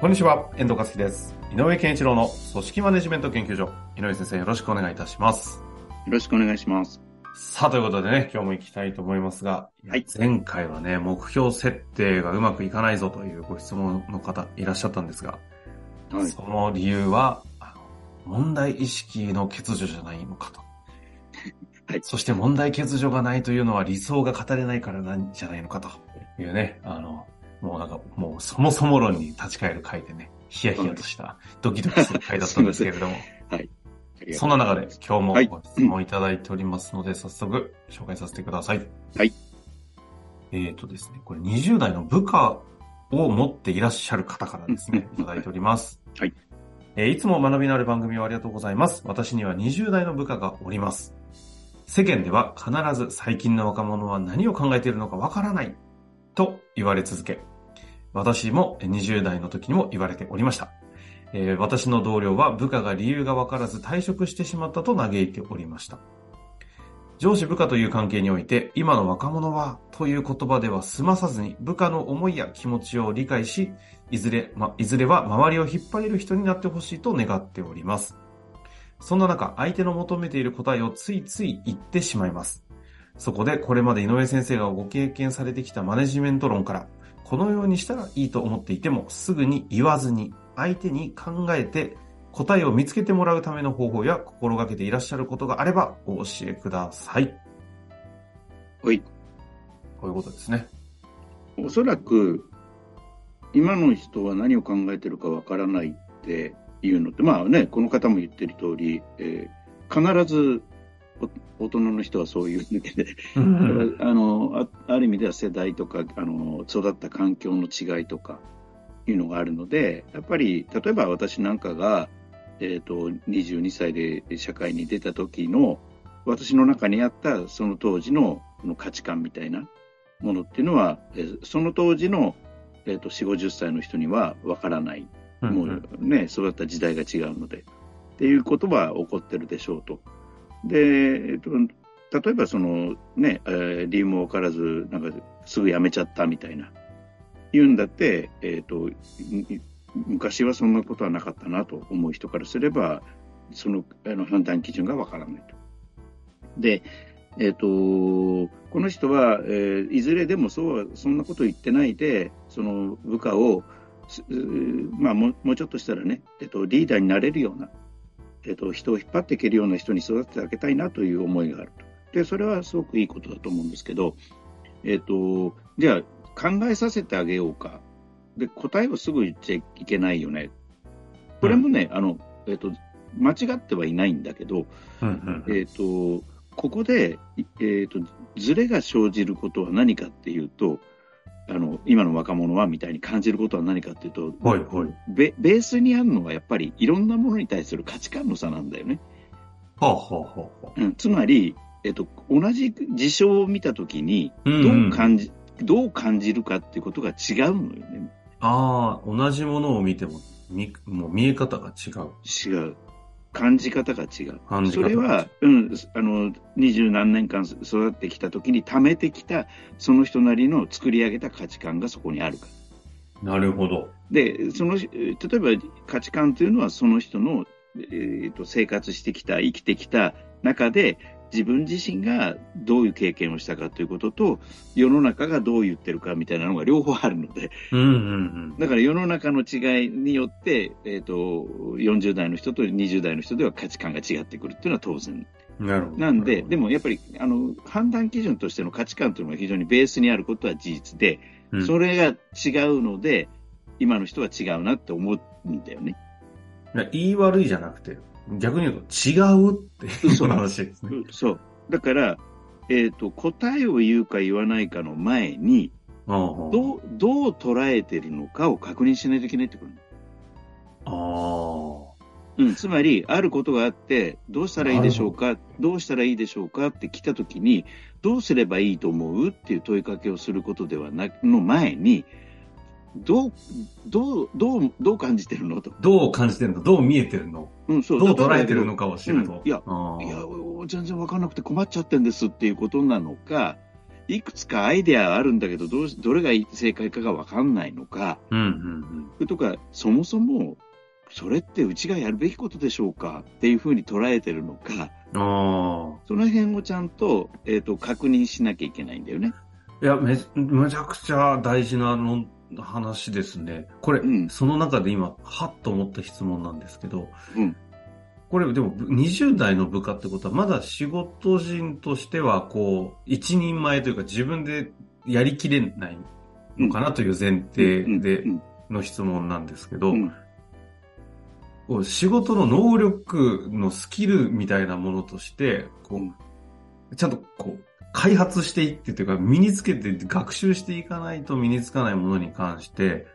こんにちは、遠藤和樹です。井上健一郎の組織マネジメント研究所。井上先生、よろしくお願いいたします。よろしくお願いします。さあ、ということでね、今日も行きたいと思いますが、はい前回はね、目標設定がうまくいかないぞというご質問の方いらっしゃったんですが、はい。その理由は、問題意識の欠如じゃないのかと。はいそして問題欠如がないというのは理想が語れないからなんじゃないのかというね、あの、もうなんか、もうそもそも論に立ち返る回でね、ヒヤヒヤとした、ドキドキする回だったんですけれども、そんな中で今日もはいご質問いただいておりますので、早速紹介させてください。はい。えっ、とですね、これ20代の部下を持っていらっしゃる方からですね、いただいております。はい。えーいつも学びのある番組をありがとうございます。私には20代の部下がおります。世間では必ず最近の若者は何を考えているのかわからないと言われ続け、私も20代の時にも言われておりました。えー私の同僚は部下が理由がわからず退職してしまったと嘆いておりました。上司部下という関係において、今の若者はという言葉では済まさずに部下の思いや気持ちを理解し、いずれ、ま、いずれは周りを引っ張れる人になってほしいと願っております。そんな中、相手の求めている答えをついつい言ってしまいます。そこで、これまで井上先生がご経験されてきたマネジメント論から、このようにしたらいいと思っていても、すぐに言わずに、相手に考えて、答えを見つけてもらうための方法や心がけていらっしゃることがあれば、お教えください。はい。こういうことですね。おそらく、今の人は何を考えてるかわからないっていうのって、まあね、この方も言ってる通り、えー必ずお大人の人はそういう抜けで、あのあある意味では世代とかあの育った環境の違いとかいうのがあるのでやっぱり例えば私なんかが、えー、と22歳で社会に出た時の私の中にあったその当時のの価値観みたいなものっていうのは、えーその当時の、えー、と4 5 0歳の人にはわからないもうね、育った時代が違うので。っていうことは起こってるでしょうと。で、えっと、例えばそのね、えー理由も分からず、なんかすぐ辞めちゃったみたいな、言うんだって、えっと、昔はそんなことはなかったなと思う人からすれば、そのあの判断基準が分からないと。で、えっ、と、この人は、えーいずれでもそう、そんなこと言ってないで、その部下を、まあもう、もうちょっとしたらね、えっ、と、リーダーになれるような、えっ、と、人を引っ張っていけるような人に育ててあげたいなという思いがあると。で、それはすごくいいことだと思うんですけど、えっ、と、じゃあ、考えさせてあげようか。で、答えをすぐ言っちゃいけないよね。これもね、あの、えっ、と、間違ってはいないんだけど、うんうんえっ、と、ここで、いえっ、と、ズレが生じることは何かっていうと、あの、今の若者はみたいに感じることは何かっていうと、はいはい。ベベースにあるのはやっぱりいろんなものに対する価値観の差なんだよね。はあ、はあはあはあ、うん、つまり、えっ、と、同じ事象を見たときに、どうんう感じ、どう感じるかっていうことが違うのよね。ああ、同じものを見ても、み、もう見え方が違う。違う。感じ方が違う。それは、うん、あの、二十何年間育ってきたときに貯めてきた、その人なりの作り上げた価値観がそこにあるから。なるほど。で、その、えー例えば価値観というのはその人の、えーと生活してきた、生きてきた中で、自分自身がどういう経験をしたかということと、世の中がどう言ってるかみたいなのが両方あるので、うんうんだから世の中の違いによって、えっ、と、40代の人と20代の人では価値観が違ってくるっていうのは当然。うん。なるほど。なんで、でもやっぱり、あの、判断基準としての価値観というのが非常にベースにあることは事実で、うん、それが違うので、今の人は違うなって思うんだよね。言い悪いじゃなくて、逆に言うと違うっていう嘘話ですね。そう。だから、えっ、と、答えを言うか言わないかの前に、どどう、どう捉えてるのかを確認しないといけないってことあうん、つまり、あることがあって、どうしたらいいでしょうか、どうしたらいいでしょうかって来たときに、どうすればいいと思うっていう問いかけをすることではなく、の前に、どう、どう、どう、どう感じてるのと。あ。どう感じてるの？どう見えてるの？うん、そうどう捉えてるのかを知ると。うんいやいや、全然わかんなくて困っちゃってんですっていうことなのか、いくつかアイデアあるんだけど、どうし、どれが正解かがわかんないのか、うんうんそれとか、そもそも、それってうちがやるべきことでしょうか？っていうふうに捉えてるのか、うん。あその辺をちゃんと、えっ、と、確認しなきゃいけないんだよね。あ。いや、め、むちゃくちゃ大事なの話ですね。これ、うん。その中で今、はっと思った質問なんですけど、うん。これでも20代の部下ってことはまだ仕事人としてはこう一人前というか自分でやりきれないのかなという前提でうん。の質問なんですけど、仕事の能力のスキルみたいなものとして、こうん。う、ちゃんとこう、開発していってというか、身につけて学習していかないと身につかないものに関して、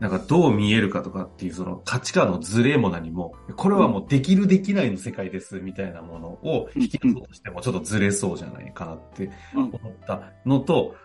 なんかどう見えるかとかっていうその価値観のズレも何も、これはもうできるできないの世界ですみたいなものを引き出そうとしてもちょっとずれそうじゃないかなってうん。思ったのと、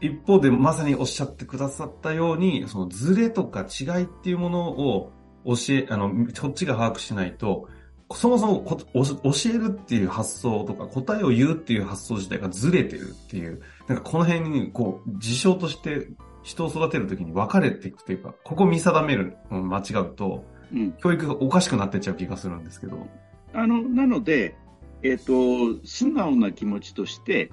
一方でまさにおっしゃってくださったように、そのズレとか違いっていうものを教え、あの、こっちが把握しないと、そもそも教えるっていう発想とか答えを言うっていう発想自体がずれてるっていう、なんかこの辺にこう、事象として人を育てるときに分かれていくというか、ここ見定めるのを間違うと、うん。教育がおかしくなってっちゃう気がするんですけど。あの、なので、えっ、と、素直な気持ちとして、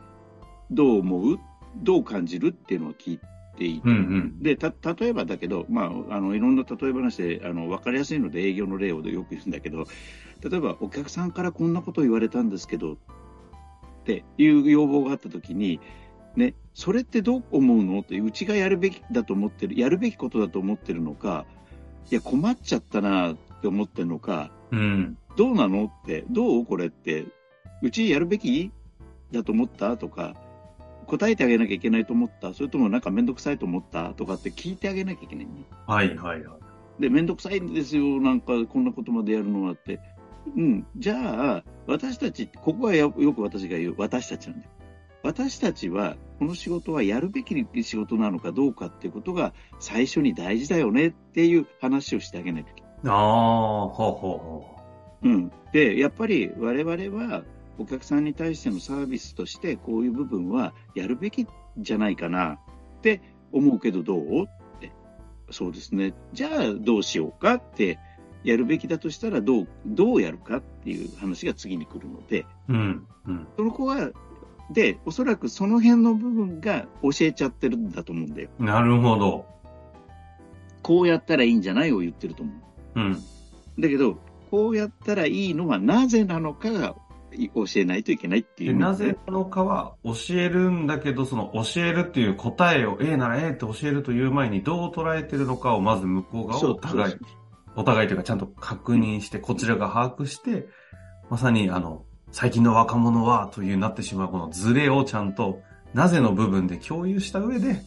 どう思う？どう感じるっていうのを聞いていい。うんうん。で、た、例えばだけど、まあ、あの、いろんな例え話で、あの、わかりやすいので営業の例をよく言うんだけど、例えば、お客さんからこんなこと言われたんですけど、っていう要望があったときに、ね、それってどう思うのって、うちがやるべきだと思ってる、やるべきことだと思ってるのか、いや、困っちゃったなって思ってるのか、うん。どうなのって、どうこれって、うちやるべきだと思ったとか、答えてあげなきゃいけないと思ったそれともなんかめんどくさいと思ったとかって聞いてあげなきゃいけないね。はいはいはい。で、めんどくさいんですよ、なんかこんなことまでやるのはって。うん、じゃあ、私たち、ここはよよく私が言う、私たちなんだよ。私たちは、この仕事はやるべき仕事なのかどうかっていうことが最初に大事だよねっていう話をしてあげないといけない。ああ、ほうほうほうん。で、やっぱり我々はお客さんに対してのサービスとしてこういう部分はやるべきじゃないかなって思うけどどうって。そうですね。じゃあどうしようかってやるべきだとしたらどう、どうやるかっていう話が次に来るので、う。うん。うん。その子は、で、おそらくその辺の部分が教えちゃってるんだと思うんだよ。なるほど。こうやったらいいんじゃないを言ってると思う。うん。だけど、こうやったらいいのはなぜなのかが教えないといけないっていで、う、なぜなのかは教えるんだけど、その教えるっていう答えを A なら A って教えるという前にどう捉えてるのかをまず向こう側をお互いお互いというかちゃんと確認して、こちらが把握して、まさにあの、最近の若者はというなってしまうこのズレをちゃんと、なぜの部分で共有した上で、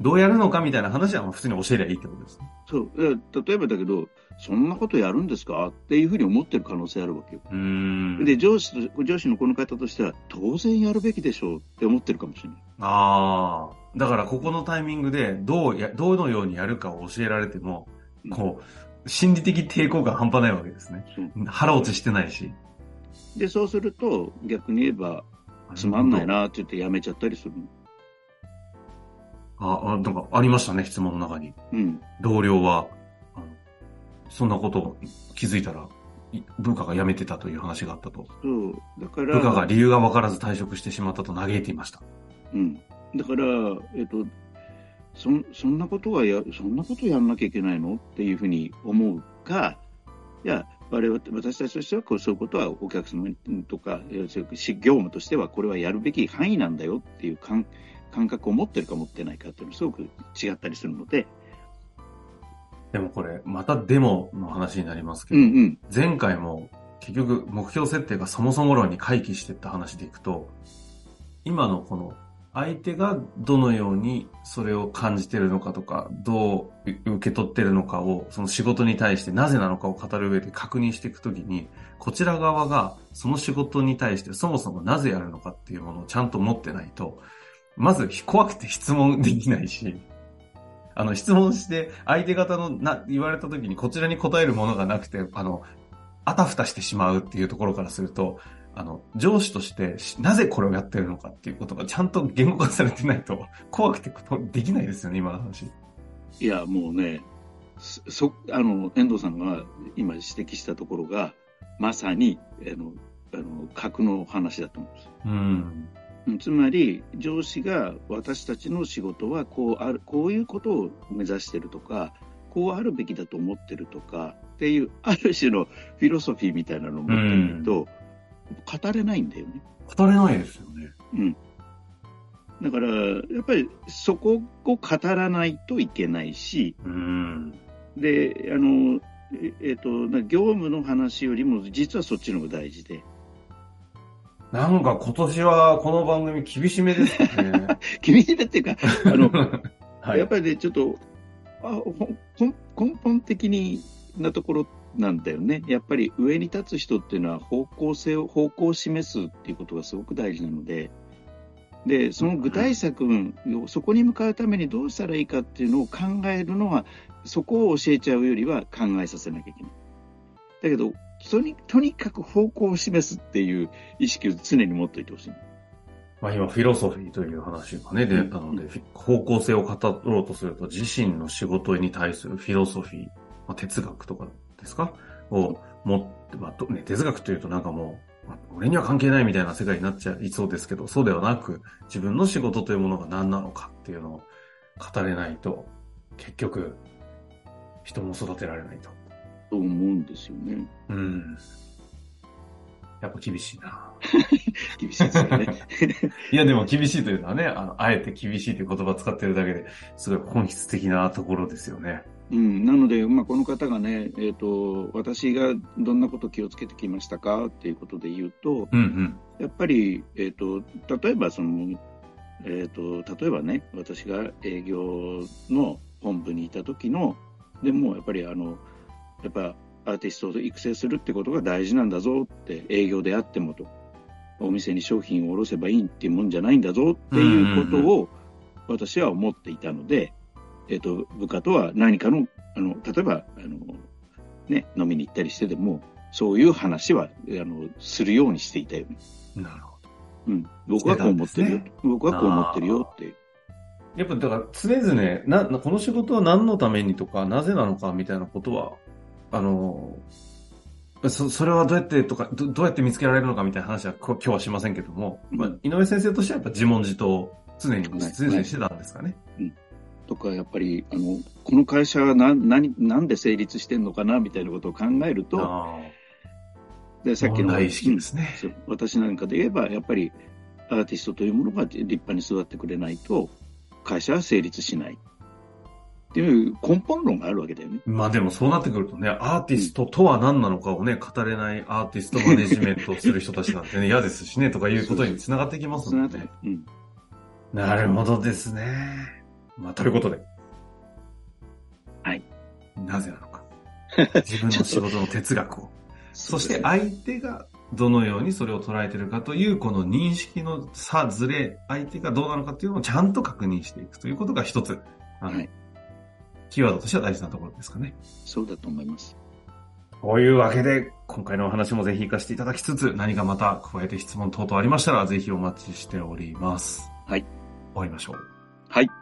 どうやるのかみたいな話は普通に教えりゃいいってことですね。そう。え例えばだけど、そんなことやるんですか？っていうふうに思ってる可能性あるわけよ。うーん。で、上司と、上司のこの方としては、当然やるべきでしょうって思ってるかもしれない。ああ。だからここのタイミングでどうや、どのようにやるかを教えられても、こう、心理的抵抗感半端ないわけですね。腹落ちしてないし。で、そうすると、逆に言えば、つまんない。なって言ってやめちゃったりするの。あ、あ、なんかありましたね、質問の中に。うん。同僚は、あのそんなことを気づいたら、い部下が辞めてたという話があったと。そう。だから、部下が理由が分からず退職してしまったと嘆いていました。うん。だから、えっと、そんそんなことはや、そんなことやんなきゃいけないのっていうふうに思うか、いや、我々、私たちとしてはこう、そういうことはお客様とか、業務としてはこれはやるべき範囲なんだよっていう感感覚を持ってるか持ってないかっていうのはすごく違ったりするので、でもこれ、またデモの話になりますけど、うんうん。前回も結局目標設定がそもそも論に回帰してった話でいくと、今のこの相手がどのようにそれを感じてるのかとか、どう受け取ってるのかを、その仕事に対してなぜなのかを語る上で確認していくときに、こちら側がその仕事に対してそもそもなぜやるのかっていうものをちゃんと持ってないと、まず怖くて質問できないし、あの、質問して相手方のな、言われた時にこちらに答えるものがなくて、あの、あたふたしてしまうっていうところからすると、あの、上司としてなぜこれをやってるのかっていうことがちゃんと言語化されてないと 怖くてできないですよね、今の話。いや、もうね、そ、あの、遠藤さんが今指摘したところが、まさに、あの、あの、格の話だと思うんです。うん。つまり、上司が私たちの仕事はこうある、こういうことを目指してるとか、こうあるべきだと思ってるとかっていう、ある種のフィロソフィーみたいなのを持ってみると、語れないんだよね。語れないですよね。うん。だから、やっぱりそこを語らないといけないし、うん、で、あの、えっ、ー、と、業務の話よりも実はそっちの方が大事で。なんか今年はこの番組厳しめですね。厳しめっていうか、あの、はい、やっぱりね、ちょっと、あ根本的になところなんだよね。やっぱり上に立つ人っていうのは方向性を、方向を示すっていうことがすごく大事なので、で、その具体策を、そこに向かうためにどうしたらいいかっていうのを考えるのは、そこを教えちゃうよりは考えさせなきゃいけない。だけど、とにとにかく方向を示すっていう意識を常に持っておいてほしい。まあ今、フィロソフィーという話がね、出たので、うん、方向性を語ろうとすると、自身の仕事に対するフィロソフィー、まあ、哲学とかですか？を持って、まあね、哲学というとなんかもう、まあ、俺には関係ないみたいな世界になっちゃいそうですけど、そうではなく、自分の仕事というものが何なのかっていうのを語れないと、結局、人も育てられないと。と思うんですよね。うん。やっぱ厳しいな 厳しいですよね。いや、でも厳しいというのはね、あの、あえて厳しいという言葉を使ってるだけで、すごい本質的なところですよね。うん、なので、まあ、この方がね、えーと、私がどんなこと気をつけてきましたかっていうことで言うと、うんうん、やっぱり、えーと、例えばその、えーと、例えばね私が営業の本部にいた時のでもやっぱりあのやっぱアーティストを育成するってことが大事なんだぞって営業であってもとお店に商品を卸せばいいっていうもんじゃないんだぞっていうことを私は思っていたので、えっ、ー、と、部下とは何かの、あの、例えば、あの、ね、飲みに行ったりしてでも、そういう話は、あの、するようにしていたよね。なるほど。うん。僕はこう思ってるよ。ね、僕はこう思ってるよって。やっぱ、だから常々、な、この仕事は何のためにとか、なぜなのかみたいなことは、あの、そ、それはどうやってとかど、どうやって見つけられるのかみたいな話は今日はしませんけども、うん、まあ、井上先生としてはやっぱ自問自答常に、常にしてたんですかね。うん。とか、やっぱり、あの、この会社は何、何、なんで成立してんのかな、みたいなことを考えると、で、さっきの、ね、私なんかで言えば、やっぱり、アーティストというものが立派に育ってくれないと、会社は成立しない。っていう根本論があるわけだよね。まあでもそうなってくるとね、アーティストとは何なのかをね、語れないアーティストマネジメントをする人たちなんてね、嫌ですしね、とかいうことにつながってきますもんね。うん、なるほどですね。まあ、ということで。はい。なぜなのか。自分の仕事の哲学を。そして相手がどのようにそれを捉えているかという、この認識の差、ずれ、相手がどうなのかっていうのをちゃんと確認していくということが一つ、はい、キーワードとしては大事なところですかね。そうだと思います。こういうわけで、今回のお話もぜひ活かしていただきつつ、何かまた加えて質問等々ありましたら、ぜひお待ちしております。はい。終わりましょう。はい。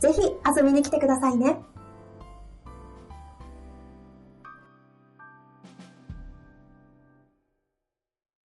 ぜひ遊びに来てくださいね。